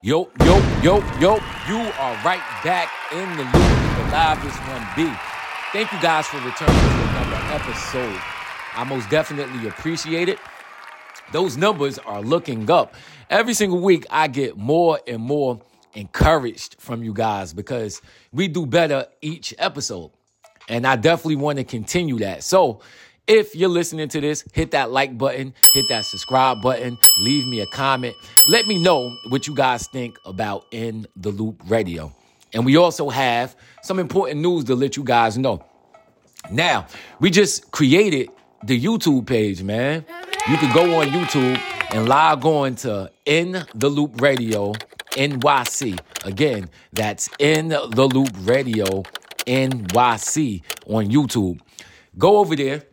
Yo, yo, yo, yo, you are right back in the loop with the livest 1B. Thank you guys for returning to another episode. I most definitely appreciate it. Those numbers are looking up. Every single week, I get more and more encouraged from you guys because we do better each episode. And I definitely want to continue that. So, if you're listening to this, hit that like button, hit that subscribe button, leave me a comment. Let me know what you guys think about In the Loop Radio. And we also have some important news to let you guys know. Now, we just created the YouTube page, man. You can go on YouTube and log on to In the Loop Radio NYC. Again, that's In the Loop Radio NYC on YouTube. Go over there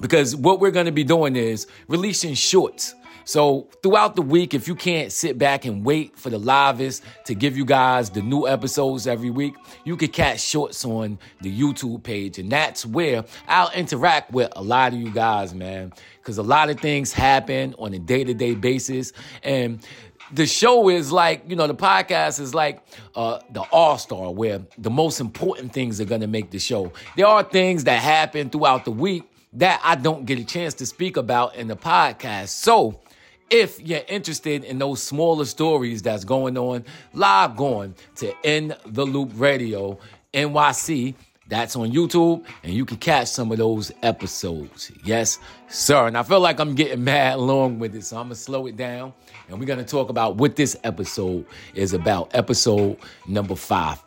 because what we're going to be doing is releasing shorts. So throughout the week, if you can't sit back and wait for the livest to give you guys the new episodes every week, you can catch shorts on the YouTube page. And that's where I'll interact with a lot of you guys, man. Because a lot of things happen on a day to day basis. And the show is like, you know, the podcast is like uh, the all star, where the most important things are to make the show. There are things that happen throughout the week that I don't get a chance to speak about in the podcast. So, if you're interested in those smaller stories that's going on, log on to In the Loop Radio NYC. That's on YouTube, and you can catch some of those episodes. Yes, sir. And I feel like I'm getting mad long with it, so I'm gonna slow it down, and we're gonna talk about what this episode is about. Episode number five.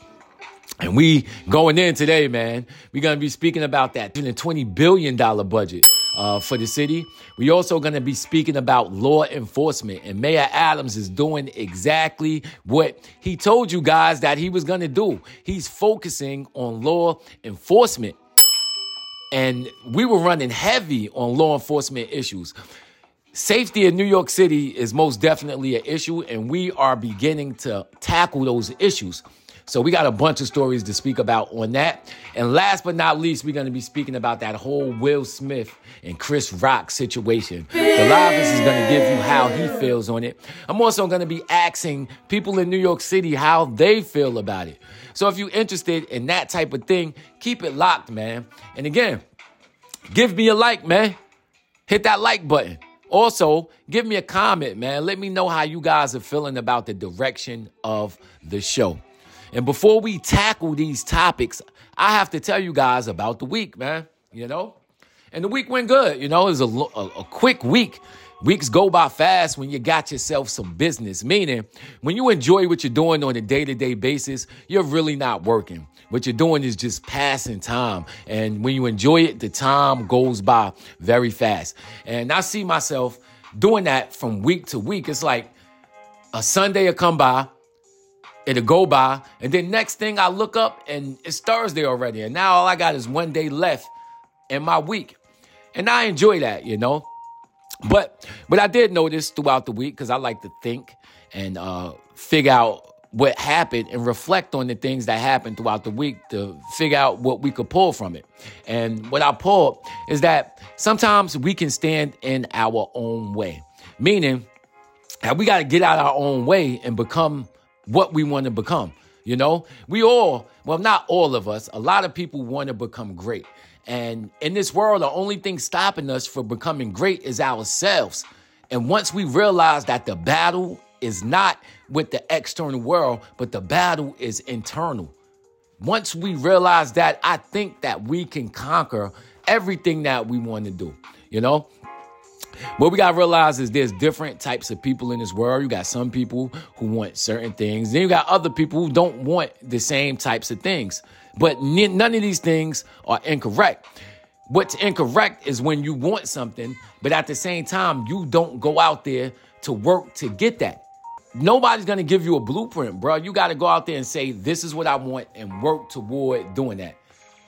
And we going in today, man. We're gonna be speaking about that $20 billion budget uh, for the city. We also gonna be speaking about law enforcement. And Mayor Adams is doing exactly what he told you guys that he was gonna do. He's focusing on law enforcement. And we were running heavy on law enforcement issues. Safety in New York City is most definitely an issue, and we are beginning to tackle those issues. So we got a bunch of stories to speak about on that. And last but not least, we're going to be speaking about that whole Will Smith and Chris Rock situation. The Livest is going to give you how he feels on it. I'm also going to be asking people in New York City how they feel about it. So if you're interested in that type of thing, keep it locked, man. And again, give me a like, man. Hit that like button. Also, give me a comment, man. Let me know how you guys are feeling about the direction of the show. And before we tackle these topics, I have to tell you guys about the week, man. You know? And the week went good. You know, it was a, a, a quick week. Weeks go by fast when you got yourself some business. Meaning, when you enjoy what you're doing on a day to day basis, you're really not working. What you're doing is just passing time. And when you enjoy it, the time goes by very fast. And I see myself doing that from week to week. It's like a Sunday will come by, it'll go by, and then next thing I look up and it's Thursday already. And now all I got is one day left in my week. And I enjoy that, you know. But but I did notice throughout the week, because I like to think and uh, figure out what happened and reflect on the things that happened throughout the week to figure out what we could pull from it. And what I pulled is that sometimes we can stand in our own way, meaning that we got to get out our own way and become what we want to become. You know, we all, well, not all of us, a lot of people want to become great. And in this world, the only thing stopping us from becoming great is ourselves. And once we realize that the battle is not with the external world, but the battle is internal. Once we realize that, I think that we can conquer everything that we want to do. You know, what we gotta realize is there's different types of people in this world. You got some people who want certain things, then you got other people who don't want the same types of things. But none of these things are incorrect. What's incorrect is when you want something, but at the same time, you don't go out there to work to get that. Nobody's gonna give you a blueprint, bro. You gotta go out there and say, This is what I want, and work toward doing that.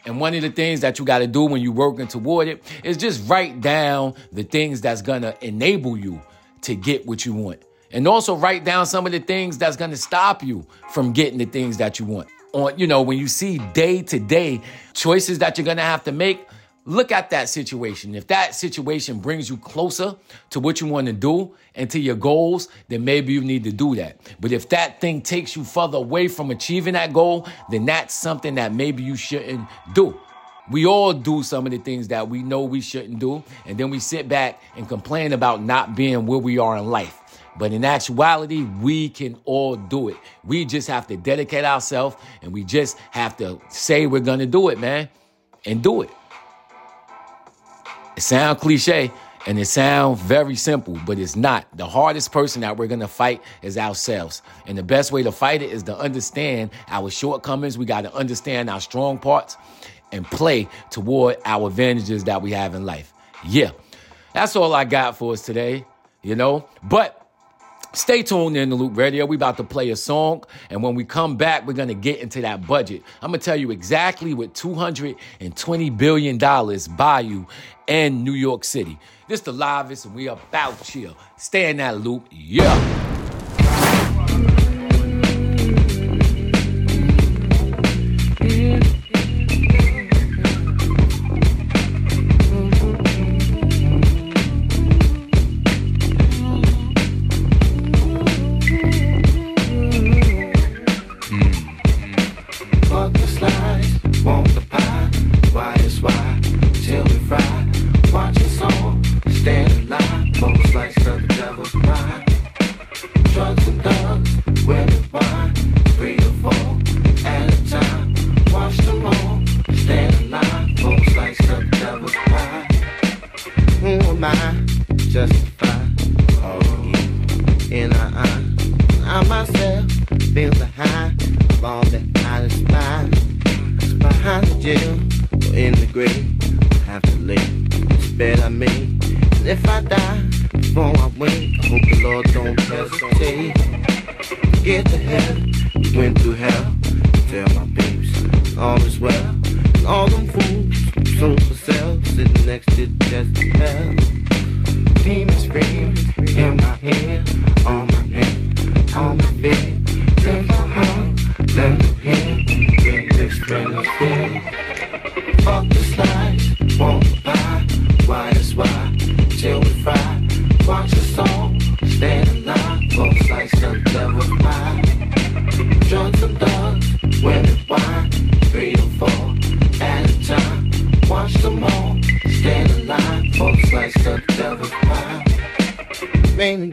And one of the things that you got to do when you're working toward it is just write down the things that's going to enable you to get what you want. And also write down some of the things that's going to stop you from getting the things that you want. On, you know, when you see day to day choices that you're going to have to make, look at that situation. If that situation brings you closer to what you want to do and to your goals, then maybe you need to do that. But if that thing takes you further away from achieving that goal, then that's something that maybe you shouldn't do. We all do some of the things that we know we shouldn't do, and then we sit back and complain about not being where we are in life. But in actuality, we can all do it. We just have to dedicate ourselves and we just have to say we're to do it, man, and do it. It sounds cliche and it sounds very simple, but it's not. The hardest person that we're to fight is ourselves. And the best way to fight it is to understand our shortcomings. We got to understand our strong parts and play toward our advantages that we have in life. Yeah. That's all I got for us today, you know? But Stay tuned in the Loop Radio. We about to play a song, and when we come back, we're gonna get into that budget. I'm gonna tell you exactly what 220 billion dollars buy you in New York City. This the livest, and we about chill. Stay in that loop, yeah.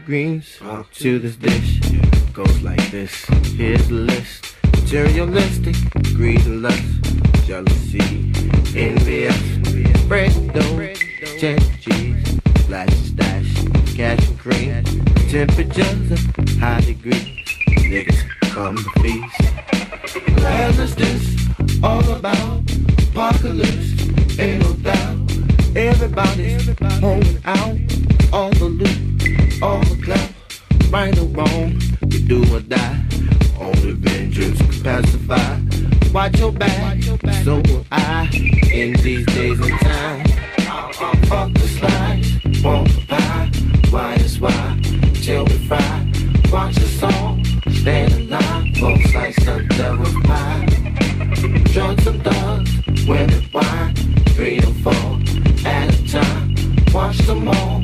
greens to this dish. Goes like this. Here's the list. Materialistic, greed, and lust, jealousy, envious, bread, dough, check cheese, flash stash, cash and cream. Temperatures of high degree. Niggas come to feast. What is this all about? Apocalypse, ain't no doubt. Everybody's holding out on the loot all the clap, right or wrong, you do or die. Only vengeance can pacify. Watch your back, so will I. In these days and time, I'll, fuck the slide, won't pie. Why is why? Till we fry. Watch the song, stand alive. Folks like some devil pie. Drugs and thugs, women, wine, three or four at a time. Watch them all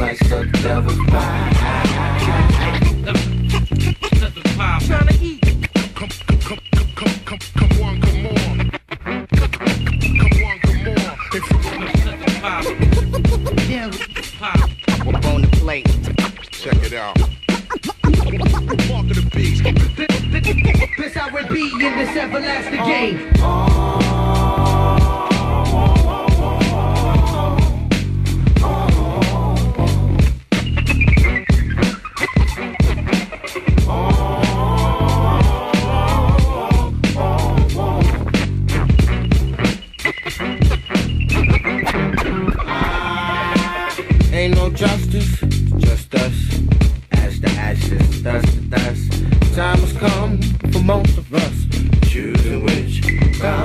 like the devil's pie.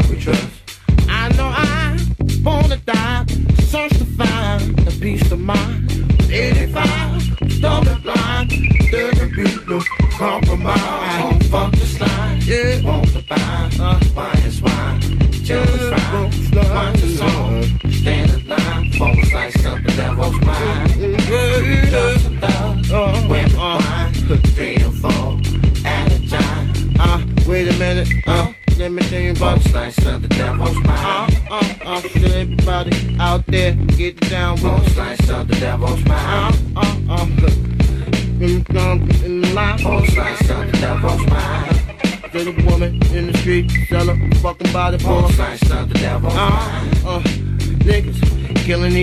we try.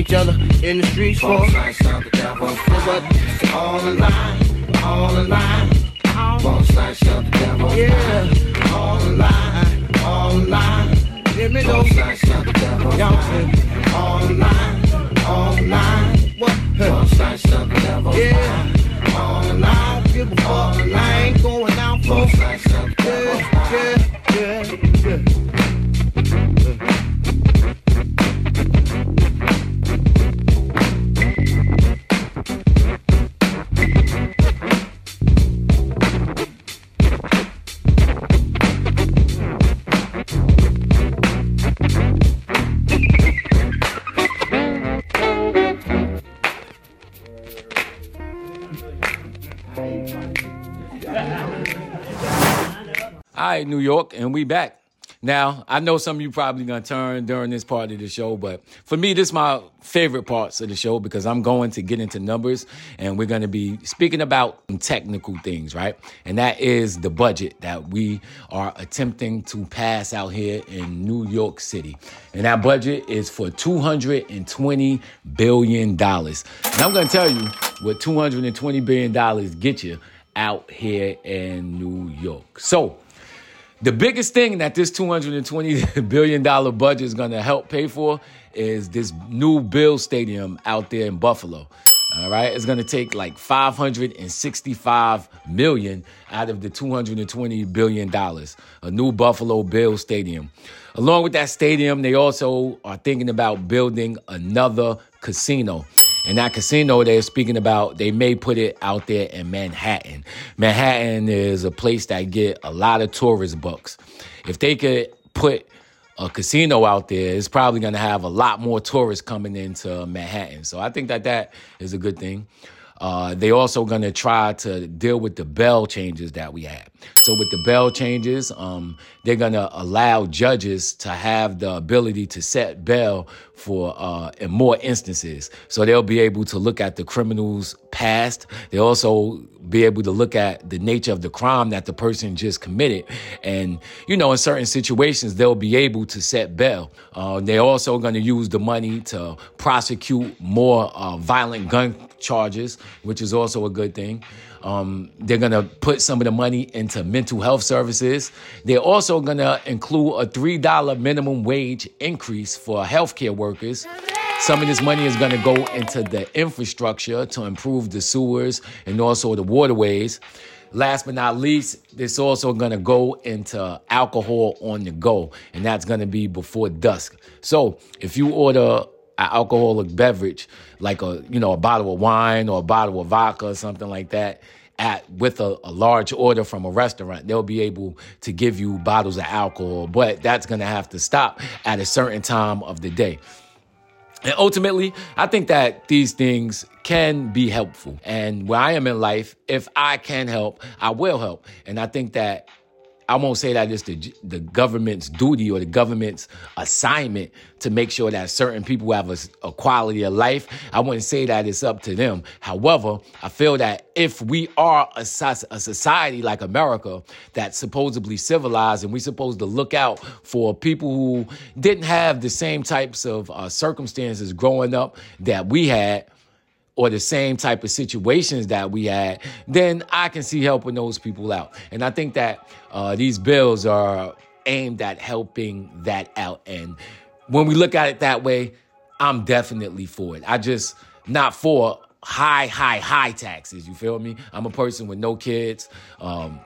Each other in the streets for. Phone slice up the and we back. Now, I know some of you probably gonna turn during this part of the show, but for me, this is my favorite parts of the show because I'm going to get into numbers and we're gonna be speaking about some technical things, right? And that is the budget that we are attempting to pass out here in New York City. And that budget is for $220 billion. And I'm gonna tell you what $220 billion get you out here in New York. So, the biggest thing that this $220 billion budget is going to help pay for is this new Bill Stadium out there in Buffalo. All right, it's going to take like 565 million out of the 220 billion dollars. A new Buffalo Bill Stadium. Along with that stadium, they also are thinking about building another casino. And that casino they're speaking about, they may put it out there in Manhattan. Manhattan is a place that get a lot of tourist bucks. If they could put a casino out there, it's probably going to have a lot more tourists coming into Manhattan. So I think that that is a good thing. Uh, they also going to try to deal with the bell changes that we had. So with the bell changes, um, they're going to allow judges to have the ability to set bail for uh, in more instances. So they'll be able to look at the criminal's past. They'll also be able to look at the nature of the crime that the person just committed. And, you know, in certain situations, they'll be able to set bail. Uh, they're also going to use the money to prosecute more uh, violent gun charges, which is also a good thing. Um, they're going to put some of the money into mental health services. They're also going to include a $3 minimum wage increase for healthcare workers. Some of this money is going to go into the infrastructure to improve the sewers and also the waterways. Last but not least, it's also going to go into alcohol on the go, and that's going to be before dusk. So if you order an alcoholic beverage, like a you know a bottle of wine or a bottle of vodka or something like that, at with a, a large order from a restaurant, they'll be able to give you bottles of alcohol, but that's to have to stop at a certain time of the day. And ultimately, I think that these things can be helpful. And where I am in life, if I can help, I will help. And I think that I won't say that it's the, the government's duty or the government's assignment to make sure that certain people have a, a quality of life. I wouldn't say that it's up to them. However, I feel that if we are a, a society like America that's supposedly civilized and we're supposed to look out for people who didn't have the same types of uh, circumstances growing up that we had, or the same type of situations that we had, then I can see helping those people out. And I think that uh, these bills are aimed at helping that out. And when we look at it that way, I'm definitely for it. I just not for high, high, high taxes. You feel me? I'm a person with no kids. Um,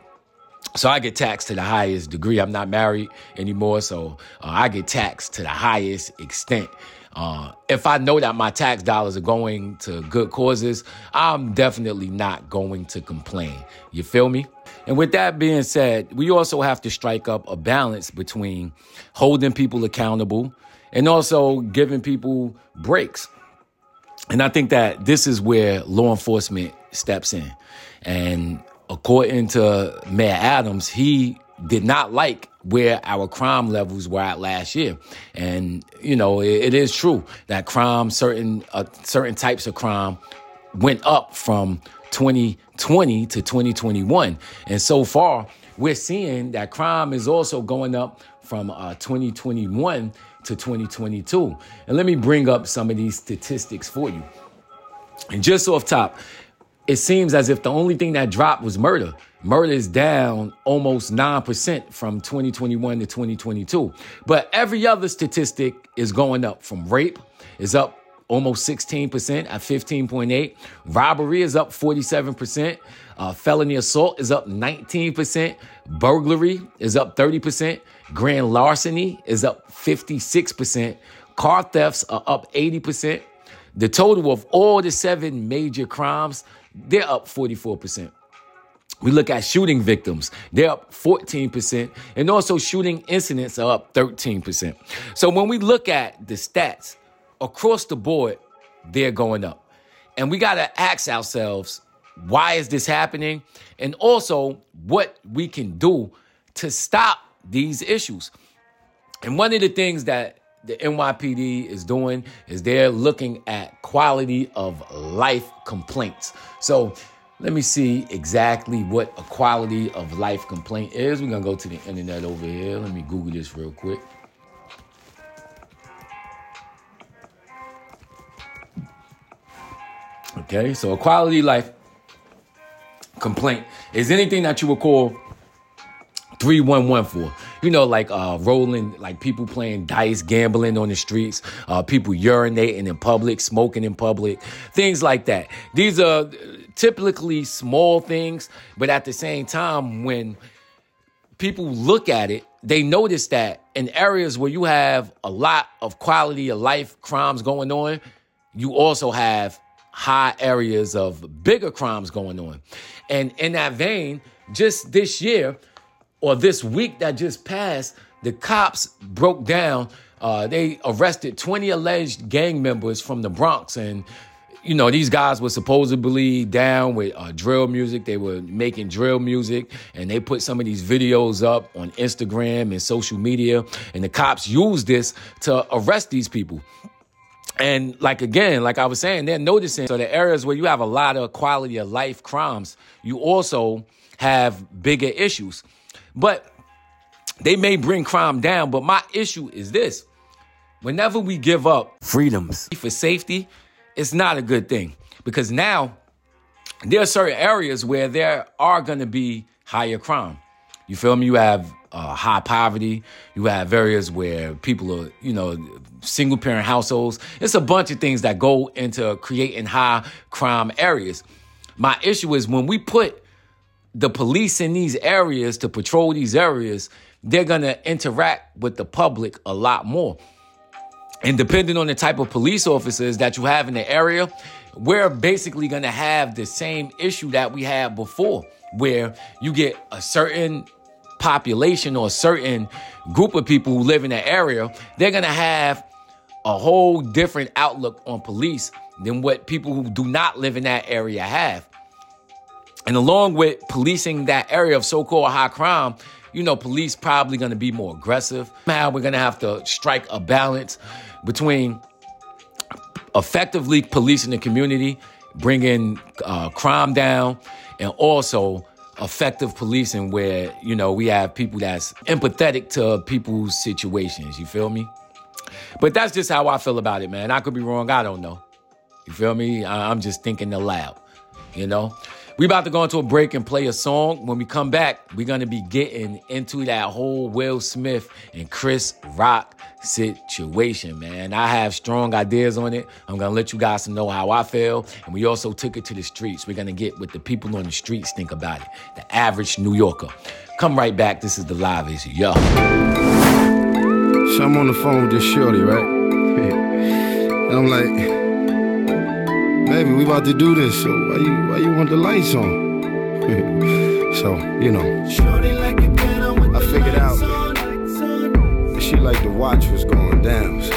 so I get taxed to the highest degree. I'm not married anymore, so uh, I get taxed to the highest extent. Uh, if I know that my tax dollars are going to good causes, I'm definitely not going to complain. You feel me? And with that being said, we also have to strike up a balance between holding people accountable and also giving people breaks. And I think that this is where law enforcement steps in. And according to Mayor Adams, he did not like where our crime levels were at last year. And, you know, it, it is true that crime, certain, uh, certain types of crime went up from 2020 to 2021. And so far, we're seeing that crime is also going up from uh, 2021 to 2022. And let me bring up some of these statistics for you. And just off top, it seems as if the only thing that dropped was murder. Murder is down almost 9% from 2021 to 2022. But every other statistic is going up from rape is up almost 16% at 15.8. Robbery is up 47%. Uh, felony assault is up 19%. Burglary is up 30%. Grand larceny is up 56%. Car thefts are up 80%. The total of all the seven major crimes, they're up 44%. We look at shooting victims, they're up 14%, and also shooting incidents are up 13%. So when we look at the stats across the board, they're going up. And we got to ask ourselves, why is this happening? And also, what we can do to stop these issues. And one of the things that the NYPD is doing is they're looking at quality of life complaints. So let me see exactly what a quality of life complaint is. We're gonna go to the internet over here. Let me Google this real quick. Okay, so a quality life complaint is anything that you would call 3114. You know, like uh, rolling, like people playing dice, gambling on the streets, uh, people urinating in public, smoking in public, things like that. These are typically small things, but at the same time, when people look at it, they notice that in areas where you have a lot of quality of life crimes going on, you also have high areas of bigger crimes going on. And in that vein, just this year or this week that just passed, the cops broke down. Uh, they arrested 20 alleged gang members from the Bronx. And, you know, these guys were supposedly down with uh, drill music. They were making drill music and they put some of these videos up on Instagram and social media. And the cops used this to arrest these people. And like again, like I was saying, they're noticing so the areas where you have a lot of quality of life crimes, you also have bigger issues. But they may bring crime down, but my issue is this. Whenever we give up freedoms for safety, it's not a good thing because now there are certain areas where there are going to be higher crime. You feel me? You have uh, high poverty. You have areas where people are, you know, single parent households. It's a bunch of things that go into creating high crime areas. My issue is when we put the police in these areas to patrol these areas, they're going to interact with the public a lot more. And depending on the type of police officers that you have in the area, we're basically going to have the same issue that we had before, where you get a certain population or a certain group of people who live in the area, they're going to have a whole different outlook on police than what people who do not live in that area have. And along with policing that area of so-called high crime, you know, police probably going to be more aggressive. Now we're going to have to strike a balance between effectively policing the community, bringing uh, crime down, and also effective policing where, you know, we have people that's empathetic to people's situations. You feel me? But that's just how I feel about it, man. I could be wrong. I don't know. You feel me? I'm just thinking aloud, you know? We about to go into a break and play a song. When we come back, we're gonna be getting into that whole Will Smith and Chris Rock situation, man. I have strong ideas on it. I'm gonna let you guys know how I feel. And we also took it to the streets. We're gonna get what the people on the streets think about it. The average New Yorker. Come right back. This is the live issue. Yo. So I'm on the phone with this shorty, right? I'm like, baby, we about to do this, so why you why you want the lights on? so, you know. I figured out that she liked to watch what's going down. So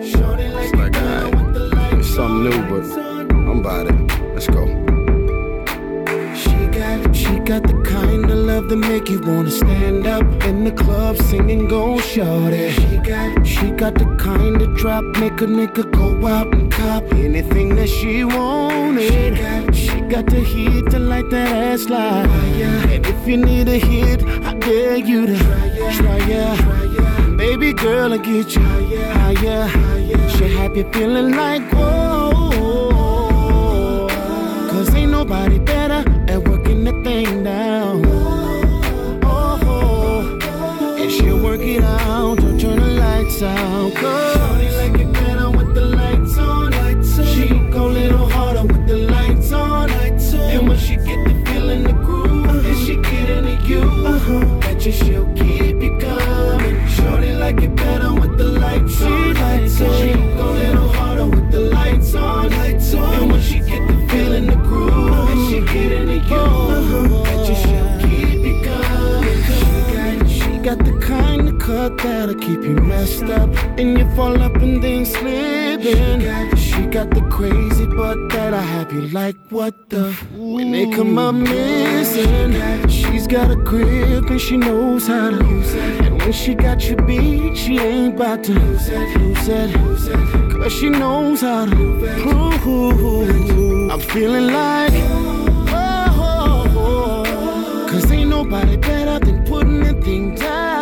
it's like, alright, it's something new, but I'm about it. Let's go. She got, she got the kind of love that make you wanna stand up in the club singing "Go Shorty." She got, she got the kind of drop make a nigga go out cop anything that she wanted. She got, she got the heat to light that ass like fire. And if you need a hit, I dare you to try ya. Baby girl, I get you higher. She have you feeling like whoa. Cause ain't nobody better at working the thing down. Oh, and she'll work it out, don't turn the lights out. Cause on. Cut that'll keep you messed up, and you fall up and then slipping. She got the crazy butt that'll have you like what the when they come up missing. She's got a grip and she knows how to use it. And when she got you beat, she ain't about to lose it, lose it, lose it. Cause she knows how to prove. I'm feeling like, oh, oh, oh, oh. cause ain't nobody better than putting the thing down.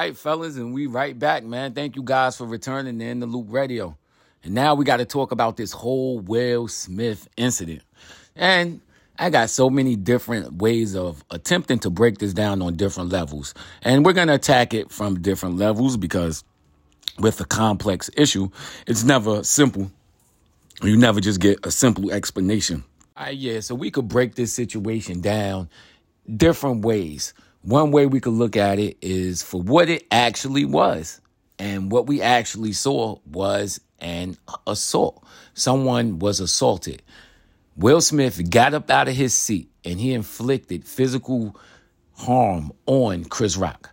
Right, fellas, and we right back, man. Thank you guys for returning to In the Loop Radio. And now we got to talk about this whole Will Smith incident. And I got so many different ways of attempting to break this down on different levels. And we're going to attack it from different levels because with a complex issue, it's never simple. You never just get a simple explanation. Right, yeah, so we could break this situation down different ways. One way we could look at it is for what it actually was. And what we actually saw was an assault. Someone was assaulted. Will Smith got up out of his seat and he inflicted physical harm on Chris Rock.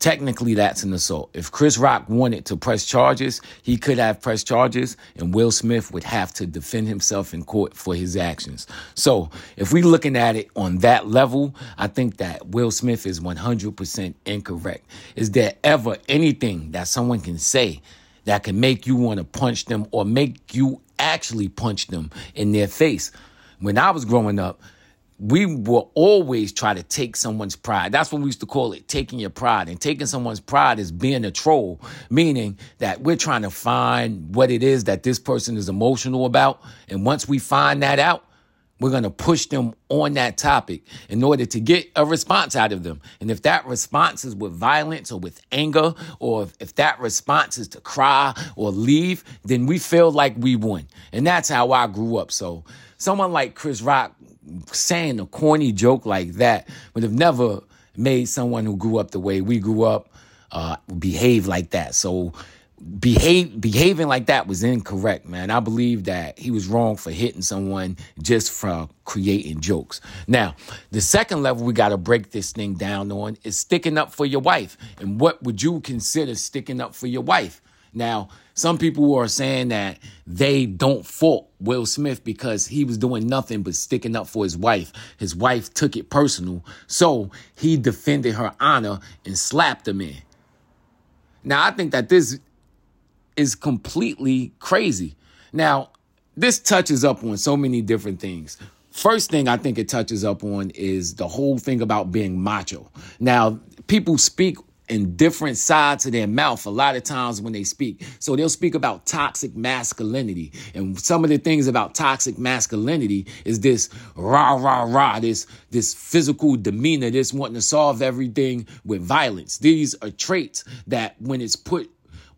Technically that's an assault. If Chris Rock wanted to press charges, he could have pressed charges, and Will Smith would have to defend himself in court for his actions. So if we're looking at it on that level, I think that Will Smith is 100% incorrect. Is there ever anything that someone can say that can make you want to punch them or make you actually punch them in their face? When I was growing up, we will always try to take someone's pride. That's what we used to call it, taking your pride. And taking someone's pride is being a troll, meaning that we're trying to find what it is that this person is emotional about. And once we find that out, we're going to push them on that topic in order to get a response out of them. And if that response is with violence or with anger, or if that response is to cry or leave, then we feel like we won. And that's how I grew up. So someone like Chris Rock saying a corny joke like that would have never made someone who grew up the way we grew up uh, behave like that. So behave behaving like that was incorrect, man. I believe that he was wrong for hitting someone just for creating jokes. Now, the second level we got to break this thing down on is sticking up for your wife. And what would you consider sticking up for your wife? Now, some people are saying that they don't fault Will Smith because he was doing nothing but sticking up for his wife. His wife took it personal, so he defended her honor and slapped him man. Now, I think that this is completely crazy. Now, this touches up on so many different things. First thing I think it touches up on is the whole thing about being macho. Now, people speak in different sides of their mouth a lot of times when they speak. So they'll speak about toxic masculinity. And some of the things about toxic masculinity is this rah, rah, rah, this, this physical demeanor, this wanting to solve everything with violence. These are traits that when it's put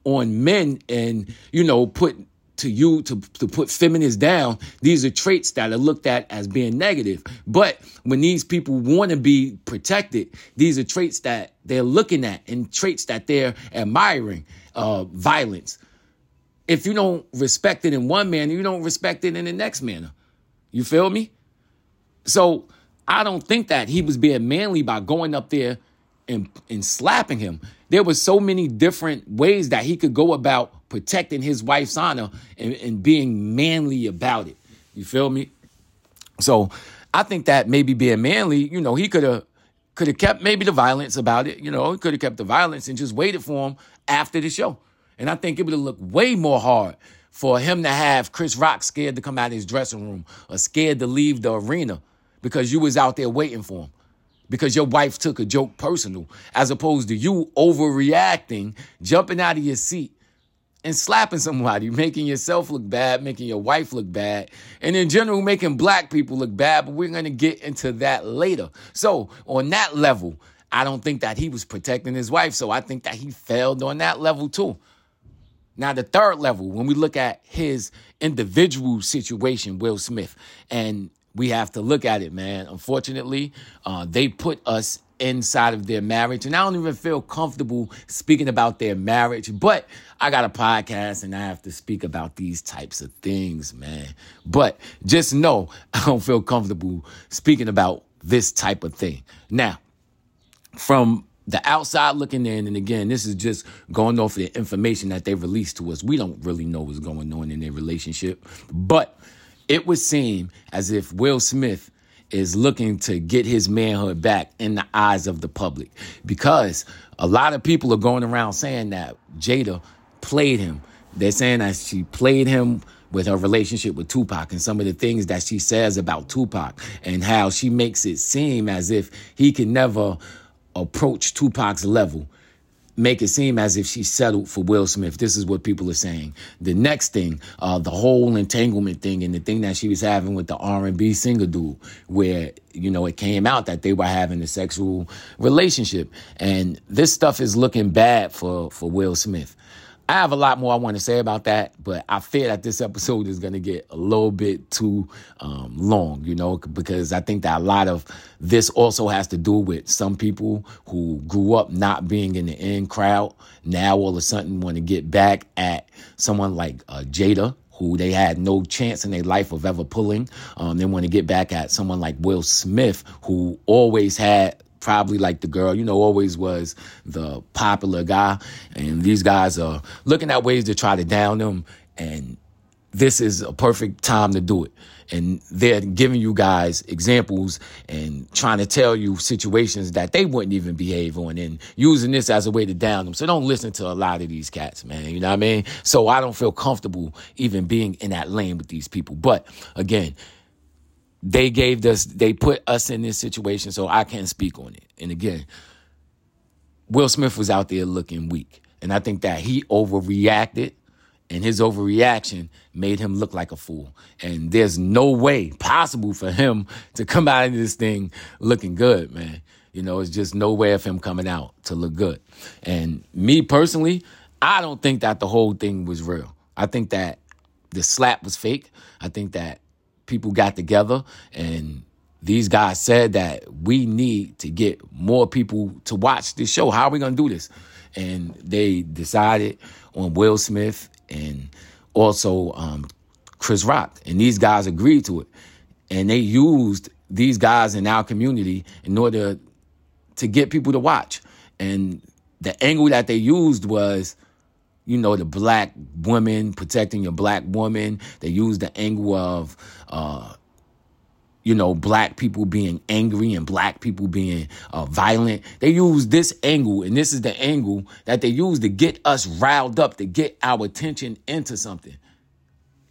on men and, you know, put to you to, to put feminists down, these are traits that are looked at as being negative. But when these people want to be protected, these are traits that they're looking at and traits that they're admiring. Uh, violence. If you don't respect it in one manner, you don't respect it in the next manner. You feel me? So I don't think that he was being manly by going up there and, and slapping him. There were so many different ways that he could go about protecting his wife's honor and, and being manly about it. You feel me? So I think that maybe being manly, you know, he could have could have kept maybe the violence about it. You know, he could have kept the violence and just waited for him after the show. And I think it would have looked way more hard for him to have Chris Rock scared to come out of his dressing room or scared to leave the arena because you was out there waiting for him because your wife took a joke personal as opposed to you overreacting, jumping out of your seat and slapping somebody, making yourself look bad, making your wife look bad, and in general, making black people look bad. But we're going to get into that later. So, on that level, I don't think that he was protecting his wife. So, I think that he failed on that level too. Now, the third level, when we look at his individual situation, Will Smith, and we have to look at it, man. Unfortunately, uh, they put us inside of their marriage. And I don't even feel comfortable speaking about their marriage, but I got a podcast and I have to speak about these types of things, man. But just know I don't feel comfortable speaking about this type of thing. Now, from the outside looking in, and again, this is just going off the information that they released to us. We don't really know what's going on in their relationship, but it would seem as if Will Smith is looking to get his manhood back in the eyes of the public because a lot of people are going around saying that Jada played him. They're saying that she played him with her relationship with Tupac and some of the things that she says about Tupac and how she makes it seem as if he can never approach Tupac's level make it seem as if she settled for Will Smith. This is what people are saying. The next thing, uh, the whole entanglement thing and the thing that she was having with the R&B singer dude, where, you know, it came out that they were having a sexual relationship. And this stuff is looking bad for, for Will Smith. I have a lot more I want to say about that, but I fear that this episode is going to get a little bit too um, long, you know, because I think that a lot of this also has to do with some people who grew up not being in the in crowd. Now all of a sudden want to get back at someone like uh, Jada, who they had no chance in their life of ever pulling. Um, they want to get back at someone like Will Smith, who always had probably like the girl, you know, always was the popular guy. And these guys are looking at ways to try to down them. And this is a perfect time to do it. And they're giving you guys examples and trying to tell you situations that they wouldn't even behave on and using this as a way to down them. So don't listen to a lot of these cats, man. You know what I mean? So I don't feel comfortable even being in that lane with these people. But again, they gave us, they put us in this situation, so I can't speak on it. And again, Will Smith was out there looking weak. And I think that he overreacted and his overreaction made him look like a fool. And there's no way possible for him to come out of this thing looking good, man. You know, it's just no way of him coming out to look good. And me personally, I don't think that the whole thing was real. I think that the slap was fake. I think that people got together and these guys said that we need to get more people to watch this show. How are we going to do this? And they decided on Will Smith and also um, Chris Rock. And these guys agreed to it. And they used these guys in our community in order to get people to watch. And the angle that they used was, you know, the black woman protecting your black woman. They used the angle of, uh, you know, black people being angry and black people being uh, violent. They use this angle, and this is the angle that they use to get us riled up, to get our attention into something.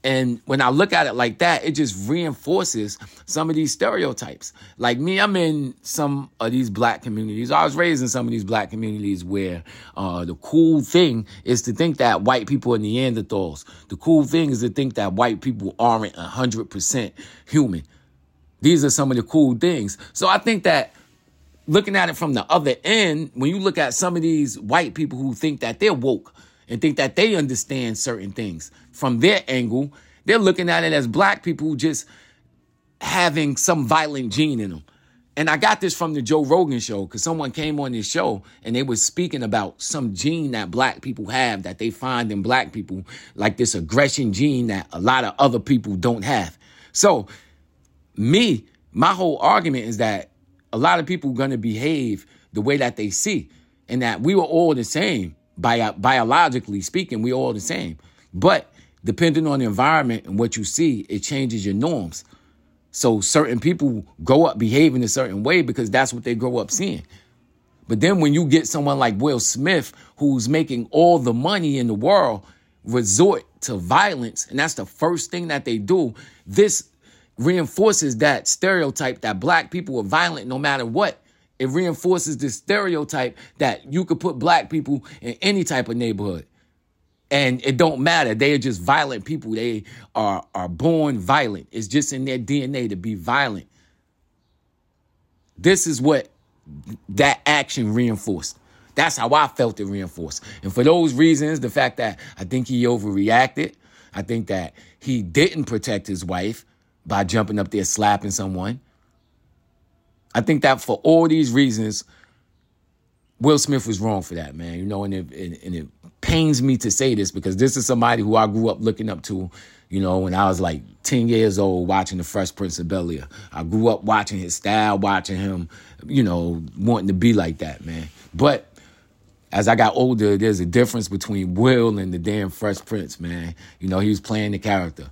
And when I look at it like that, it just reinforces some of these stereotypes. Like me, I'm in some of these black communities. I was raised in some of these black communities where uh, the cool thing is to think that white people are Neanderthals. The cool thing is to think that white people aren't 100% human. These are some of the cool things. So I think that looking at it from the other end, when you look at some of these white people who think that they're woke and think that they understand certain things from their angle, they're looking at it as black people just having some violent gene in them. And I got this from the Joe Rogan show because someone came on this show and they were speaking about some gene that black people have that they find in black people, like this aggression gene that a lot of other people don't have. So me, my whole argument is that a lot of people to behave the way that they see, and that we were all the same. Bio- biologically speaking, we all the same. But depending on the environment and what you see, it changes your norms. So certain people grow up behaving a certain way because that's what they grow up seeing. But then when you get someone like Will Smith, who's making all the money in the world, resort to violence, and that's the first thing that they do, this reinforces that stereotype that black people are violent no matter what. It reinforces the stereotype that you could put black people in any type of neighborhood. And it don't matter. They are just violent people. They are, are born violent. It's just in their DNA to be violent. This is what that action reinforced. That's how I felt it reinforced. And for those reasons, the fact that I think he overreacted, I think that he didn't protect his wife, by jumping up there slapping someone. I think that for all these reasons, Will Smith was wrong for that, man. You know, and it, and, and pains me to say this because this is somebody who I grew up looking up to, you know, when I was like 10 years old watching The Fresh Prince of Bel Air. I grew up watching his style, watching him, you know, wanting to be like that, man. But as I got older, there's a difference between Will and the damn Fresh Prince, man. You know, he was playing the character.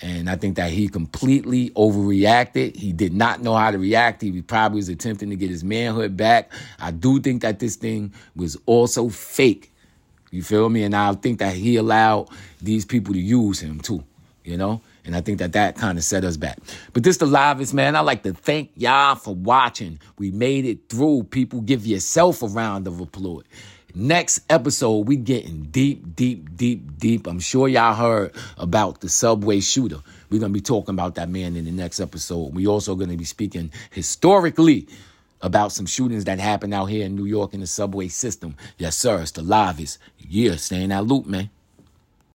And I think that he completely overreacted. He did not know how to react. He probably was attempting to get his manhood back. I do think that this thing was also fake. You feel me? And I think that he allowed these people to use him too, you know? And I think that that kind of set us back. But this the livest, man. I like to thank y'all for watching. We made it through. People give yourself a round of applause. Next episode, we getting deep, deep, deep, deep. I'm sure y'all heard about the subway shooter. We're gonna be talking about that man in the next episode. We also gonna be speaking historically about some shootings that happened out here in New York in the subway system. Yes, sir. It's the livest. Yeah, stay in that loop, man.